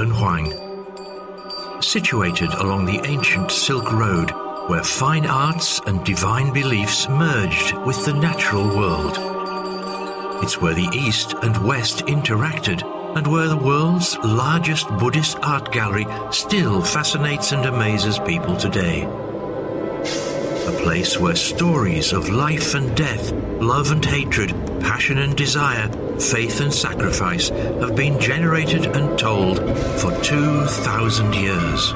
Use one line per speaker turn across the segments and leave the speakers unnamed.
Dunhuang. Situated along the ancient Silk Road, where fine arts and divine beliefs merged with the natural world. It's where the East and West interacted and where the world's largest Buddhist art gallery still fascinates and amazes people today. A place where stories of life and death, love and hatred, passion and desire, faith and sacrifice have been generated and told for 2,000 years.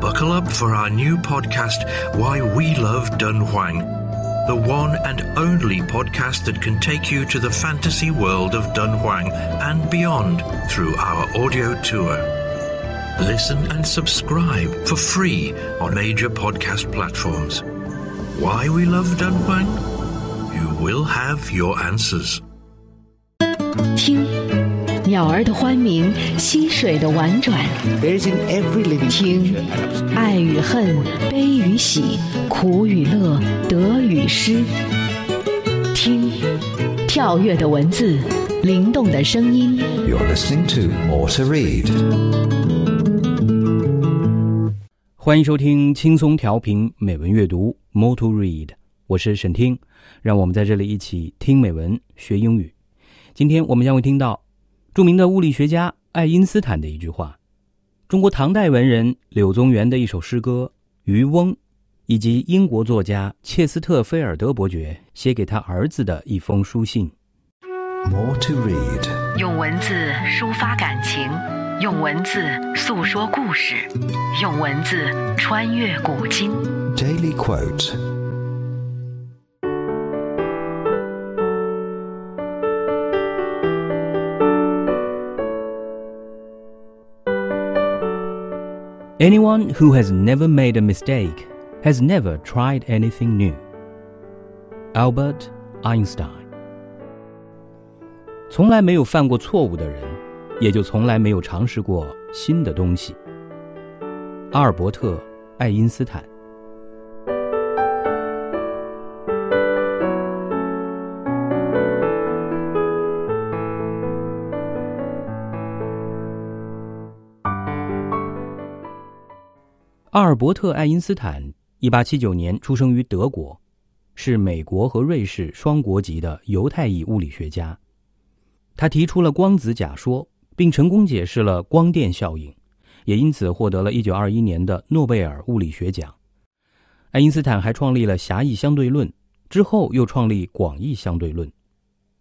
Buckle up for our new podcast, Why We Love Dunhuang, the one and only podcast that can take you to the fantasy world of Dunhuang and beyond through our audio tour. Listen and subscribe for free on major podcast platforms. Why we love Dunhuang? You will have your answers.
听鸟儿的欢鸣，溪水的婉转，听爱与恨，悲与喜，苦与乐，得与失，听跳跃的文字，灵动的声音。
you are listening to or to read。
欢迎收听轻松调频美文阅读 Moto Read。我是沈听，让我们在这里一起听美文学英语。今天我们将会听到著名的物理学家爱因斯坦的一句话，中国唐代文人柳宗元的一首诗歌《渔翁》，以及英国作家切斯特菲尔德伯爵写给他儿子的一封书信。
More to Read.
用文字抒发感情，用文字诉说故事，用文字穿越古今。
Daily quote.
Anyone who has never made a mistake has never tried anything new. Albert Einstein。从来没有犯过错误的人，也就从来没有尝试过新的东西。阿尔伯特·爱因斯坦。阿尔伯特·爱因斯坦，一八七九年出生于德国，是美国和瑞士双国籍的犹太裔物理学家。他提出了光子假说，并成功解释了光电效应，也因此获得了一九二一年的诺贝尔物理学奖。爱因斯坦还创立了狭义相对论，之后又创立广义相对论。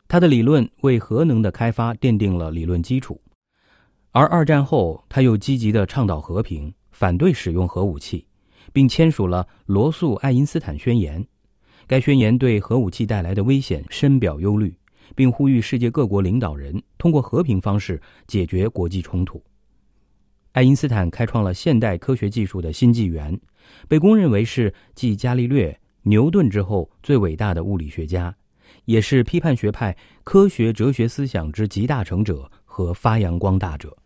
他的理论为核能的开发奠定了理论基础。而二战后，他又积极地倡导和平，反对使用核武器，并签署了罗素·爱因斯坦宣言。该宣言对核武器带来的危险深表忧虑，并呼吁世界各国领导人通过和平方式解决国际冲突。爱因斯坦开创了现代科学技术的新纪元，被公认为是继伽利略、牛顿之后最伟大的物理学家，也是批判学派科学哲学思想之集大成者和发扬光大者。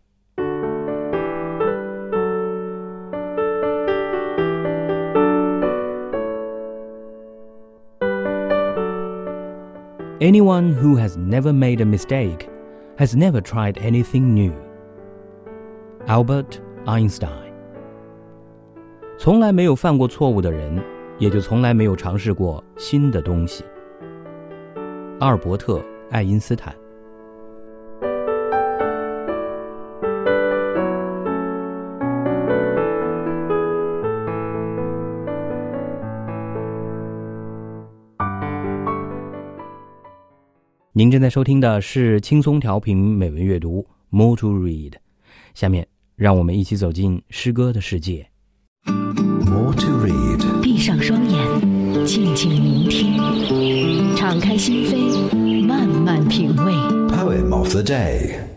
Anyone who has never made a mistake has never tried anything new. Albert Einstein。从来没有犯过错误的人，也就从来没有尝试过新的东西。阿尔伯特·爱因斯坦。您正在收听的是轻松调频美文阅读 More to Read，下面让我们一起走进诗歌的世界。
More to Read.
闭上双眼，静静聆听，敞开心扉，慢慢品味。
Poem of the day.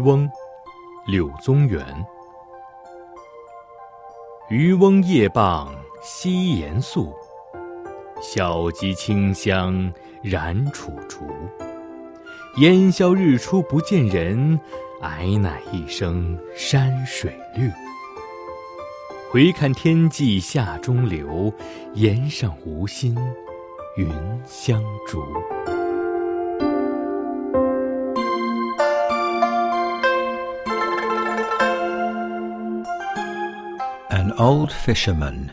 翁，柳宗元。渔翁夜傍西岩宿，小楫清香燃楚竹。烟消日出不见人，矮乃一声山水绿。回看天际下中流，岩上无心，云相逐。
Old fisherman,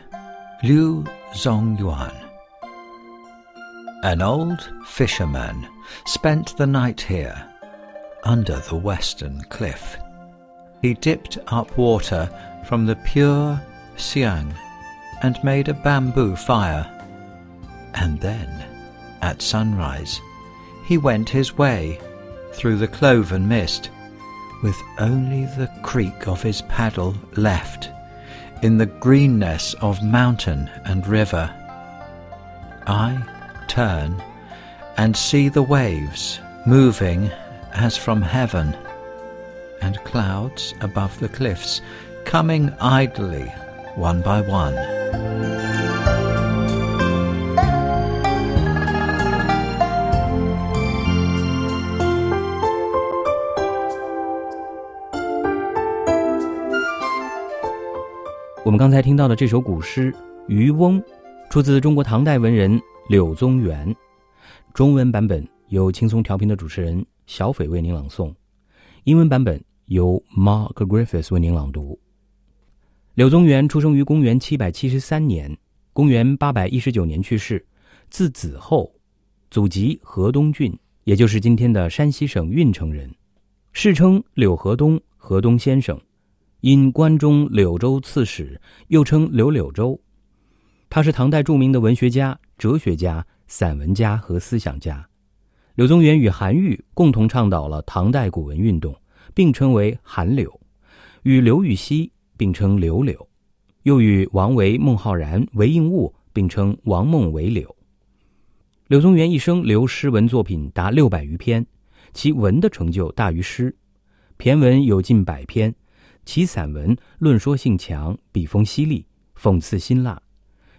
Liu Zongyuan. An old fisherman spent the night here, under the western cliff. He dipped up water from the pure Xiang and made a bamboo fire. And then, at sunrise, he went his way through the cloven mist, with only the creak of his paddle left in the greenness of mountain and river. I turn and see the waves moving as from heaven, and clouds above the cliffs coming idly one by one.
我们刚才听到的这首古诗《渔翁》，出自中国唐代文人柳宗元，中文版本由轻松调频的主持人小斐为您朗诵，英文版本由 Mark Griffiths 为您朗读。柳宗元出生于公元七百七十三年，公元八百一十九年去世，字子厚，祖籍河东郡，也就是今天的山西省运城人，世称柳河东、河东先生。因关中柳州刺史，又称柳柳州。他是唐代著名的文学家、哲学家、散文家和思想家。柳宗元与韩愈共同倡导了唐代古文运动，并称为韩柳；与刘禹锡并称刘柳，又与王维、孟浩然、韦应物并称王孟韦柳。柳宗元一生留诗文作品达六百余篇，其文的成就大于诗，骈文有近百篇。其散文论说性强，笔锋犀利，讽刺辛辣；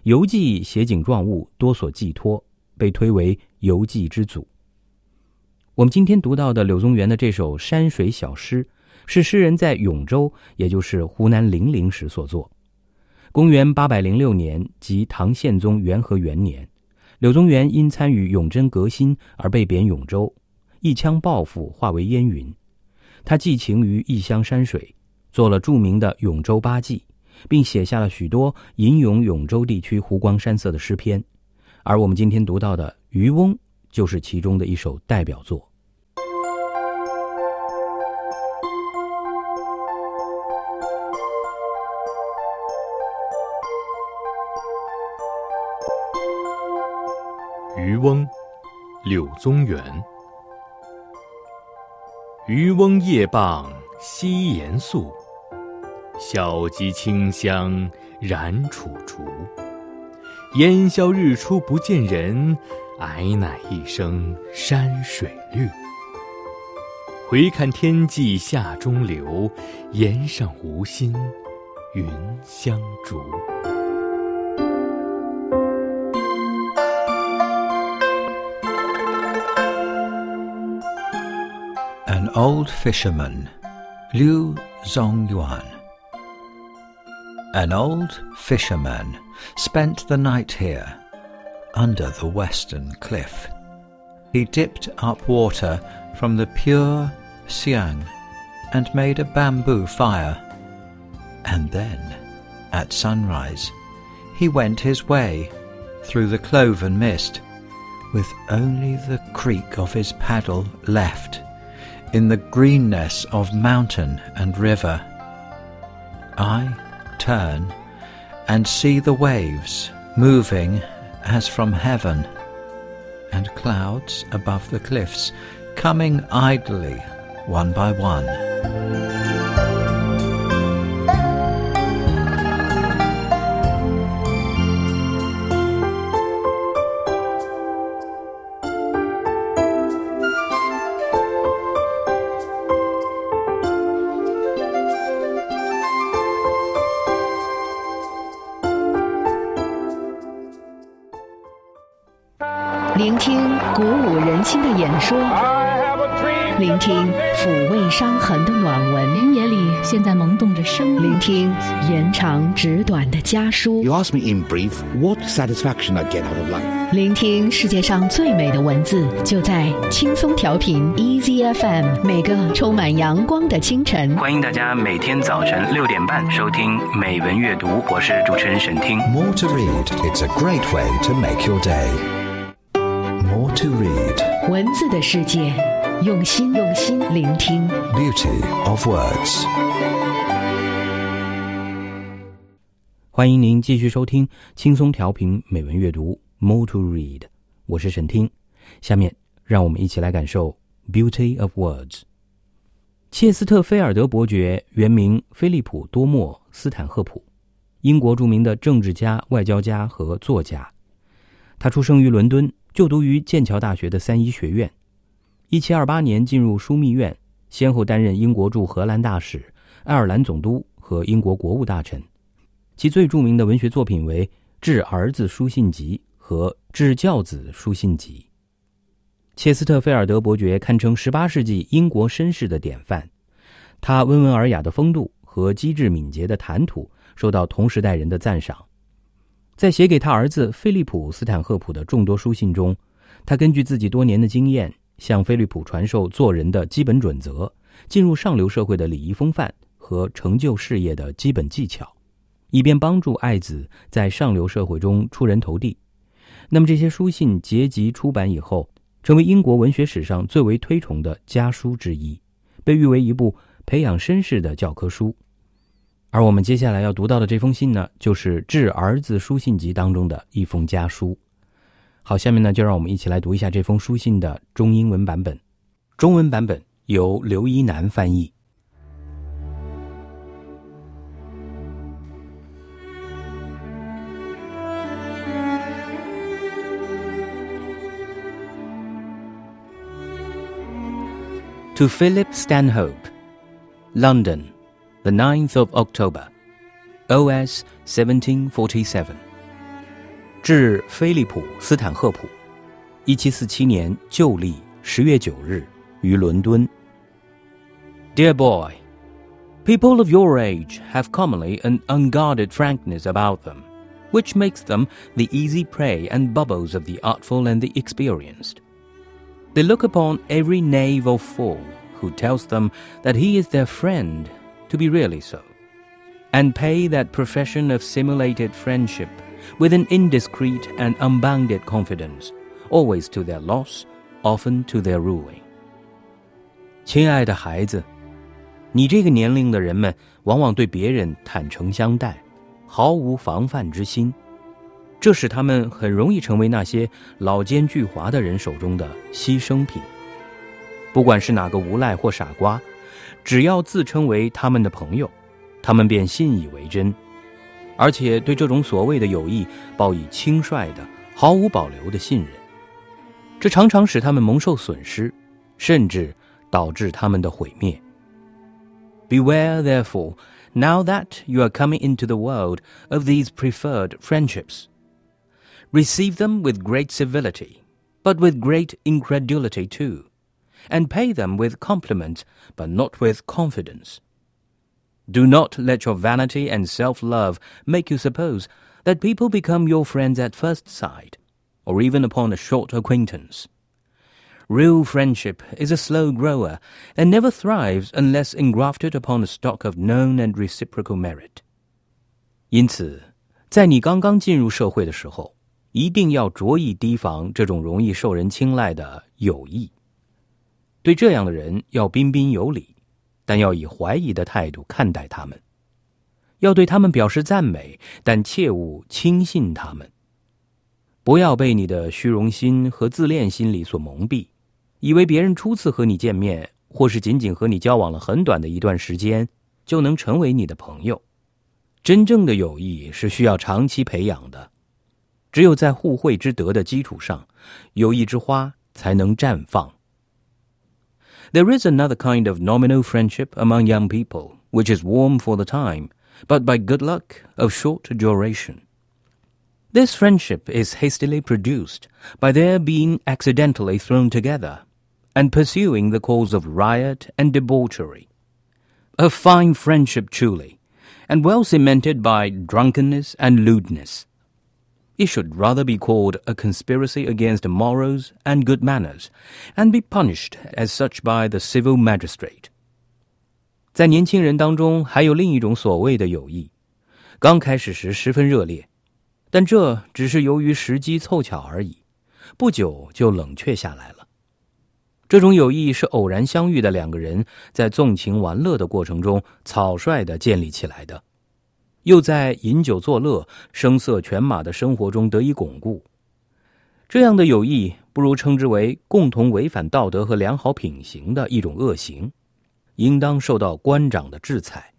游记写景状物，多所寄托，被推为游记之祖。我们今天读到的柳宗元的这首山水小诗，是诗人在永州，也就是湖南零陵时所作。公元八百零六年，即唐宪宗元和元年，柳宗元因参与永贞革新而被贬永州，一腔抱负化为烟云。他寄情于异乡山水。做了著名的《永州八记》，并写下了许多吟咏永州地区湖光山色的诗篇，而我们今天读到的《渔翁》就是其中的一首代表作。
《渔翁》，柳宗元。渔翁夜傍西岩宿。小楫清香燃楚竹，烟消日出不见人，矮乃一声山水绿。回看天际下中流，岩上无心，云相逐。
An old fisherman, Liu Zongyuan. An old fisherman spent the night here, under the western cliff. He dipped up water from the pure Xiang and made a bamboo fire. And then, at sunrise, he went his way through the cloven mist, with only the creak of his paddle left in the greenness of mountain and river. I turn and see the waves moving as from heaven, and clouds above the cliffs coming idly one by one.
聆听鼓舞人心的演说，聆听抚慰伤痕的暖文，
原野里现在萌动着生命。
聆听延长纸短的家书。
You ask me in brief what satisfaction I get out of life.
聆听世界上最美的文字，就在轻松调频 Easy FM。每个充满阳光的清晨，
欢迎大家每天早晨六点半收听美文阅读，我是主持人沈听。
More to read. It's a great way to make your day.
文字的世界，用心用心聆听。
Beauty of words.
欢迎您继续收听轻松调频美文阅读 More to Read，我是沈听。下面让我们一起来感受 Beauty of Words。切斯特菲尔德伯爵原名菲利普多莫斯坦赫普，英国著名的政治家、外交家和作家。他出生于伦敦，就读于剑桥大学的三一学院。一七二八年进入枢密院，先后担任英国驻荷兰大使、爱尔兰总督和英国国务大臣。其最著名的文学作品为《致儿子书信集》和《致教子书信集》。切斯特菲尔德伯爵堪称18世纪英国绅士的典范，他温文尔雅的风度和机智敏捷的谈吐受到同时代人的赞赏。在写给他儿子菲利普·斯坦赫普的众多书信中，他根据自己多年的经验，向菲利普传授做人的基本准则、进入上流社会的礼仪风范和成就事业的基本技巧。以便帮助爱子在上流社会中出人头地。那么这些书信结集出版以后，成为英国文学史上最为推崇的家书之一，被誉为一部培养绅士的教科书。而我们接下来要读到的这封信呢，就是《致儿子书信集》当中的一封家书。好，下面呢就让我们一起来读一下这封书信的中英文版本。中文版本由刘一南翻译。To Philip Stanhope, London, the 9th of October, OS 1747. 致菲利普·斯坦赫普，一七四七年旧历十月九日于伦敦。Dear boy, people of your age have commonly an unguarded frankness about them, which makes them the easy prey and bubbles of the artful and the experienced. They look upon every knave or fool who tells them that he is their friend to be really so, and pay that profession of simulated friendship with an indiscreet and unbounded confidence, always to their loss, often to their ruin. 亲爱的孩子，你这个年龄的人们往往对别人坦诚相待，毫无防范之心。这使他们很容易成为那些老奸巨猾的人手中的牺牲品。不管是哪个无赖或傻瓜，只要自称为他们的朋友，他们便信以为真，而且对这种所谓的友谊报以轻率的、毫无保留的信任。这常常使他们蒙受损失，甚至导致他们的毁灭。Beware, therefore, now that you are coming into the world of these preferred friendships. Receive them with great civility, but with great incredulity too, and pay them with compliment, but not with confidence. Do not let your vanity and self love make you suppose that people become your friends at first sight, or even upon a short acquaintance. Real friendship is a slow grower and never thrives unless engrafted upon a stock of known and reciprocal merit. 因此，在你刚刚进入社会的时候，一定要着意提防这种容易受人青睐的友谊。 对这样的人要彬彬有礼，但要以怀疑的态度看待他们。要对他们表示赞美，但切勿轻信他们。不要被你的虚荣心和自恋心理所蒙蔽，以为别人初次和你见面，或是仅仅和你交往了很短的一段时间，就能成为你的朋友。真正的友谊是需要长期培养的。只有在互惠之德的基础上，友谊之花才能绽放。There is another kind of nominal friendship among young people, which is warm for the time, but by good luck of short duration. This friendship is hastily produced by their being accidentally thrown together, and pursuing the cause of riot and debauchery. A fine friendship truly, and well cemented by drunkenness and lewdness. It should rather be called a conspiracy against morals and good manners, and be punished as such by the civil magistrate. 在年轻人当中，还有另一种所谓的友谊，刚开始时十分热烈，但这只是由于时机凑巧而已，不久就冷却下来了。这种友谊是偶然相遇的两个人在纵情玩乐的过程中草率的建立起来的，又在饮酒作乐、声色犬马的生活中得以巩固。这样的友谊，不如称之为共同违反道德和良好品行的一种恶行，应当受到官长的制裁。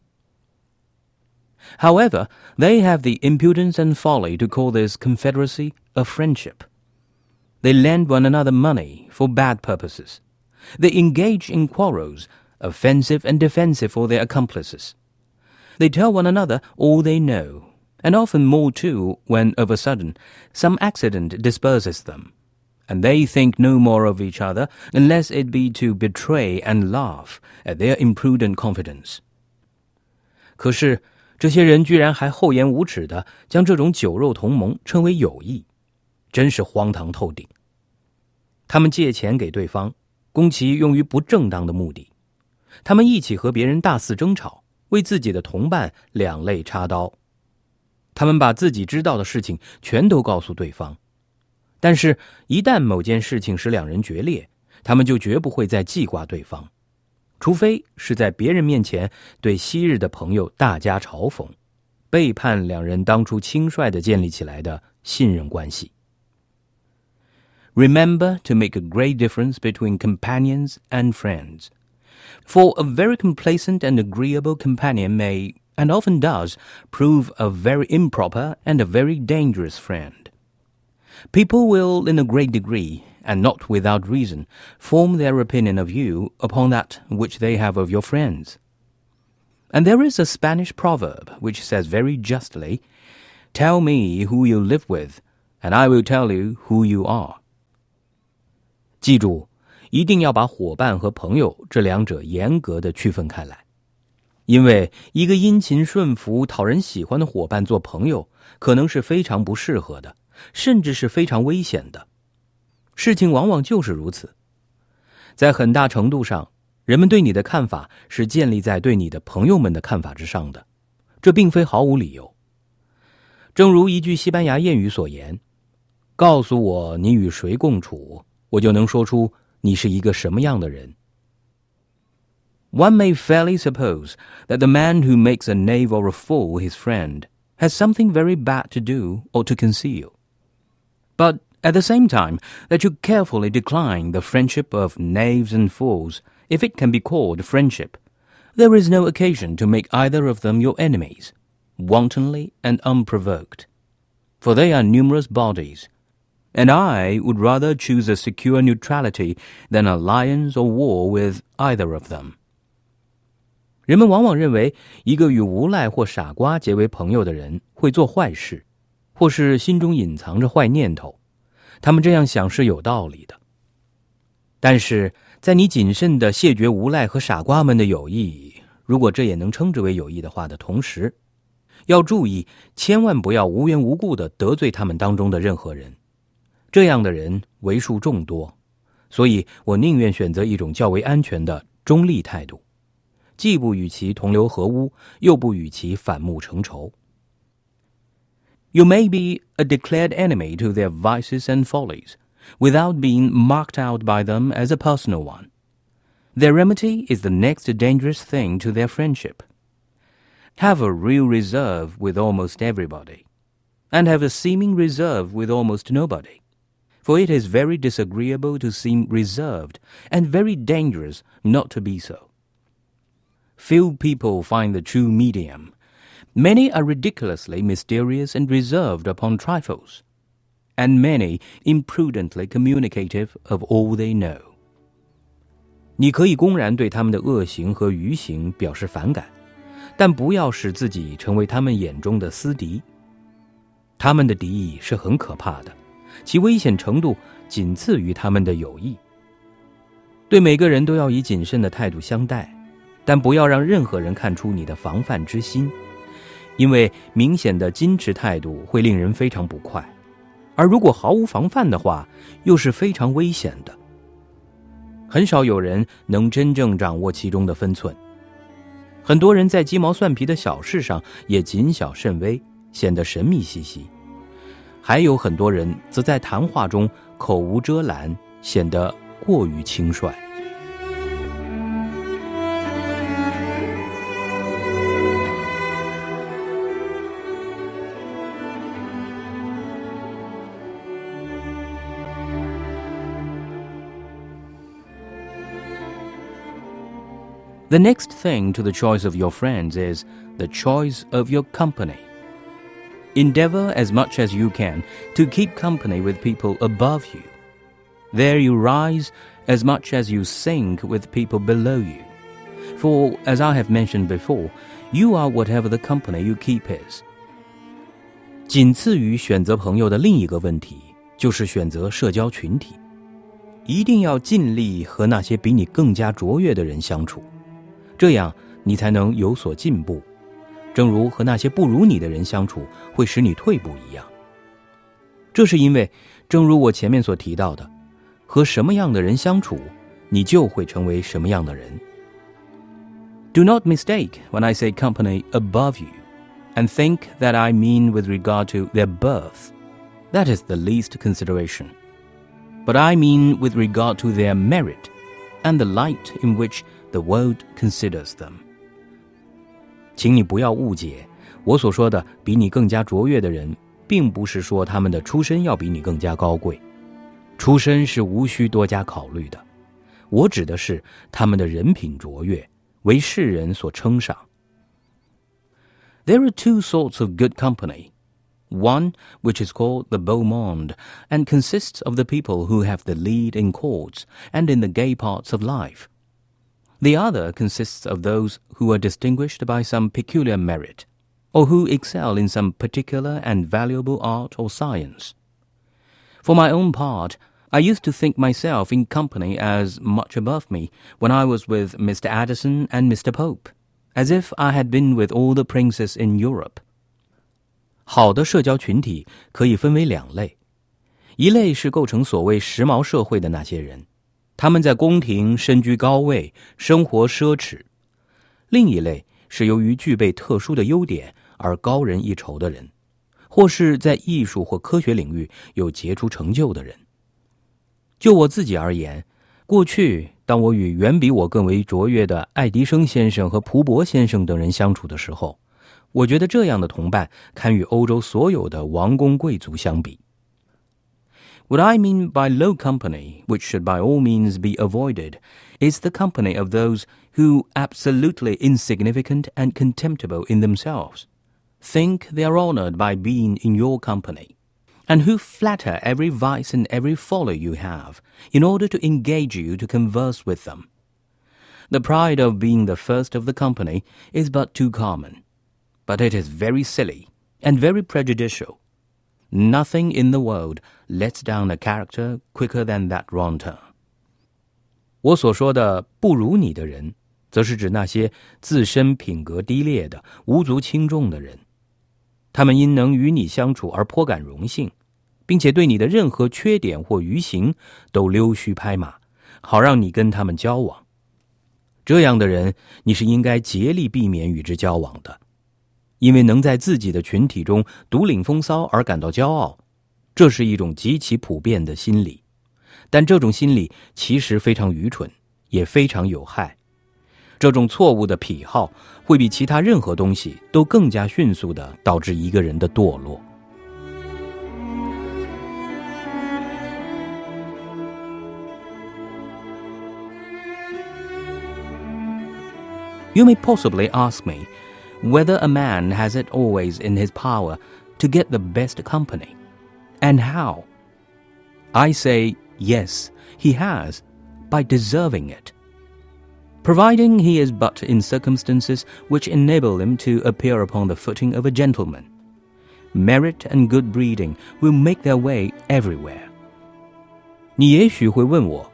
However, they have the impudence and folly to call this confederacy a friendship. They lend one another money for bad purposes. They engage in quarrels, offensive and defensive for their accomplices. They tell one another all they know, and often more too when of a sudden some accident disperses them, and they think no more of each other unless it be to betray and laugh at their imprudent confidence. 可是，这些人居然还厚颜无耻的将这种酒肉同盟称为友谊，真是荒唐透顶。他们借钱给对方，供其用于不正当的目的；他们一起和别人大肆争吵， 为自己的同伴两肋插刀；他们把自己知道的事情全都告诉对方，但是，一旦某件事情使两人决裂，他们就绝不会再记挂对方，除非是在别人面前对昔日的朋友大加嘲讽。背叛两人当初轻率的建立起来的信任关系。Remember to make a great difference between companions and friends. For a very complacent and agreeable companion may, and often does, prove a very improper and a very dangerous friend. People will, in a great degree, and not without reason, form their opinion of you upon that which they have of your friends. And there is a Spanish proverb which says very justly, Tell me who you live with, and I will tell you who you are. 记住，一定要把伙伴和朋友这两者严格的区分开来，因为一个殷勤顺服、讨人喜欢的伙伴做朋友，可能是非常不适合的，甚至是非常危险的。事情往往就是如此，在很大程度上。人们对你的看法是建立在对你的朋友们的看法之上的，这并非毫无理由。正如一句西班牙谚语所言：“告诉我你与谁共处，我就能说出你是一个什么样的人。” One may fairly suppose that the man who makes a knave or a fool his friend has something very bad to do or to conceal. But at the same time, that you carefully decline the friendship of knaves and fools if it can be called friendship, there is no occasion to make either of them your enemies, wantonly and unprovoked. For they are numerous bodies, and I would rather choose a secure neutrality than alliance or war with either of them. 人们往往认为，一个与无赖或傻瓜结为朋友的人会做坏事，或是心中隐藏着坏念头。他们这样想是有道理的，但是在你谨慎的谢绝无赖和傻瓜们的友谊，如果这也能称之为友谊的话的同时，要注意，千万不要无缘无故的得罪他们当中的任何人。这样的人为数众多，所以我宁愿选择一种较为安全的中立态度，既不与其同流合污，又不与其反目成仇。You may be a declared enemy to their vices and follies. without being marked out by them as a personal one. Their remedy is the next dangerous thing to their friendship. Have a real reserve with almost everybody, and have a seeming reserve with almost nobody. For it is very disagreeable to seem reserved, and very dangerous not to be so. Few people find the true medium. Many are ridiculously mysterious and reserved upon trifles and many imprudently communicative of all they know. 你可以公然对他们的恶行和愚行表示反感，但不要使自己成为他们眼中的私敌。他们的敌意是很可怕的， 其危险程度仅次于他们的友谊。对每个人都要以谨慎的态度相待，但不要让任何人看出你的防范之心，因为明显的矜持态度会令人非常不快，而如果毫无防范的话，又是非常危险的。很少有人能真正掌握其中的分寸，很多人在鸡毛蒜皮的小事上也谨小慎微，显得神秘兮兮；还有很多人则在谈话中口无遮拦，显得。过于轻率。The next thing to the choice of your friends is the choice of your company. Endeavor as much as you can to keep company with people above you there you rise as much as you sink with people below you. For, as I have mentioned before, you are whatever the company you keep is. 仅次于选择朋友的另一个问题，就是选择社交群体。一定要尽力和那些比你更加卓越的人相处，这样你才能有所进步。 正如和那些不如你的人相处会使你退步一样。这是因为，正如我前面所提到的。和什么样的人相处，你就会成为什么样的人。Do not mistake when I say company above you, and think that I mean with regard to their birth. That is the least consideration. But I mean with regard to their merit, and the light in which the world considers them. 请你不要误解，我所说的比你更加卓越的人，并不是说他们的出身要比你更加高贵。出身是无需多加考虑的，我指的是他们的人品卓越，为世人所称赏。There are two sorts of good company. One, which is called the beau monde, and consists of the people who have the lead in courts and in the gay parts of life. The other consists of those who are distinguished by some peculiar merit, or who excel in some particular and valuable art or science. For my own part, I used to think myself in company as much above me when I was with Mr. Addison and Mr. Pope, as if I had been with all the princes in Europe. 好的社交群体可以分为两类，一类是构成所谓时髦社会的那些人， 他们在宫廷身居高位，生活奢侈；另一类是由于具备特殊的优点而高人一筹的人，或是在艺术或科学领域有杰出成就的人。就我自己而言，过去当我与远比我更为卓越的爱迪生先生和蒲伯先生等人相处的时候，我觉得这样的同伴堪与欧洲所有的王公贵族相比。What I mean by low company, which should by all means be avoided, is the company of those who, absolutely insignificant and contemptible in themselves, think they are honored by being in your company and who flatter every vice and every folly you have, in order to engage you to converse with them. The pride of being the first of the company is but too common, but it is very silly and very prejudicial. Nothing in the world lets down a character quicker than that ronter 我所说的不如你的人，则是指那些自身品格低劣的、无足轻重的人。他们因能与你相处而颇感荣幸，并且对你的任何缺点或愚行都溜须拍马，好让你跟他们交往。这样的人，你是应该竭力避免与之交往的，因为能在自己的群体中独领风骚而感到骄傲，这是一种极其普遍的心理。但这种心理其实非常愚蠢，也非常有害。这种错误的癖好会比其他任何东西都更加迅速的导致一个人的堕落。You may possibly ask me whether a man has it always in his power to get the best company, and how. I say yes, he has, by deserving it. Providing he is but in circumstances which enable him to appear upon the footing of a gentleman. Merit and good breeding will make their way everywhere. 你也许会问我，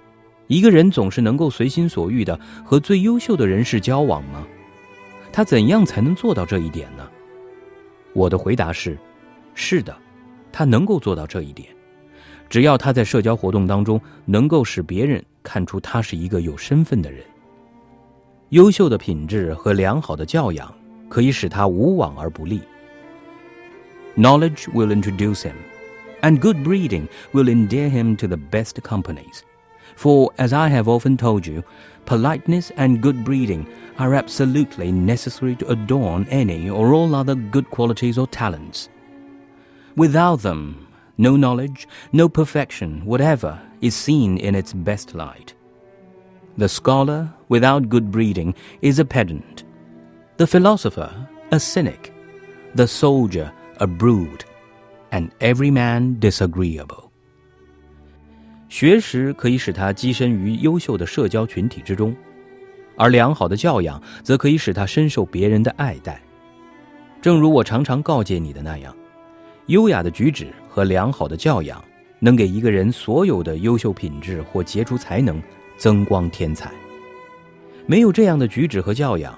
一个人总是能够随心所欲的和最优秀的人士交往吗？ 他怎样才能做到这一点呢？我的回答是：是的，他能够做到这一点。只要他在社交活动当中能够使别人看出他是一个有身份的人。优秀的品质和良好的教养可以使他无往而不利。Knowledge will introduce him, and good breeding will endear him to the best companies. For, as I have often told you, politeness and good breeding are absolutely necessary to adorn any or all other good qualities or talents. Without them, no knowledge, no perfection whatever is seen in its best light. The scholar, without good breeding, is a pedant. The philosopher, a cynic. The soldier, a brute. And every man disagreeable. 学识可以使他跻身于优秀的社交群体之中，而良好的教养则可以使他深受别人的爱戴。正如我常常告诫你的那样，优雅的举止和良好的教养能给一个人所有的优秀品质或杰出才能增光添彩。没有这样的举止和教养，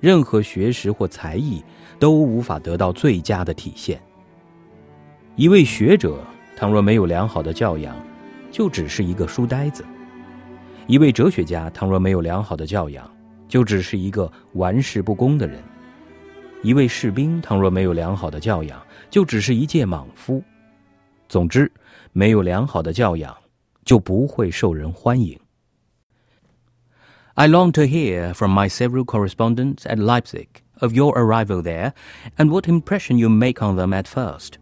任何学识或才艺都无法得到最佳的体现。一位学者倘若没有良好的教养，就只是一个书呆子；一位哲学家倘若没有良好的教养，就只是一个玩世不恭的人；一位士兵倘若没有良好的教养，就只是一介莽夫。总之，没有良好的教养，就不会受人欢迎。I long to hear from my several correspondents at Leipzig of your arrival there and what impression you make on them at first.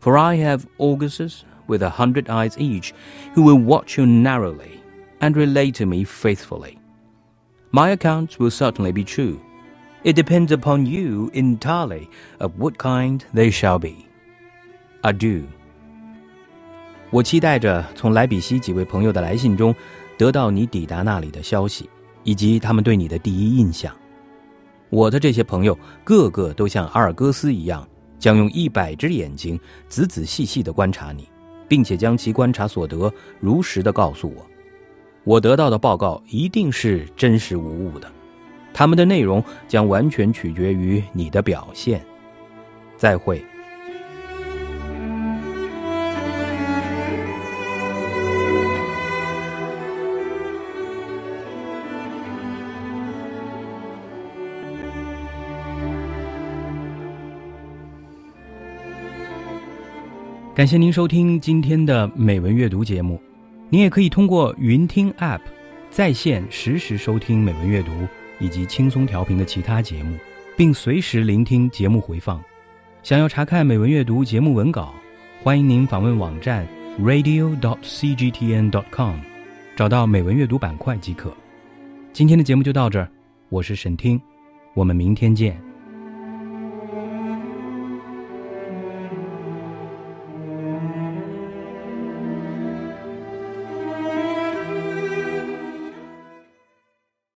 For I have Augustus with a hundred eyes each, who will watch you narrowly and relate to me faithfully. My accounts will certainly be true. It depends upon you entirely of what kind they shall be. Adieu. 我期待着从莱比锡几位朋友的来信中，得到你抵达那里的消息，以及他们对你的第一印象。我的这些朋友个个都像阿尔戈斯一样，将用一百只眼睛仔仔细细地观察你。 并且将其观察所得如实的告诉我，我得到的报告一定是真实无误的，他们的内容将完全取决于你的表现。再会。感谢您收听今天的美文阅读节目，您也可以通过云听 App 在线实时收听美文阅读以及轻松调频的其他节目，并随时聆听节目回放。想要查看美文阅读节目文稿，欢迎您访问网站 radio dot cgtn com 找到美文阅读板块即可。今天的节目就到这儿，我是沈听，我们明天见。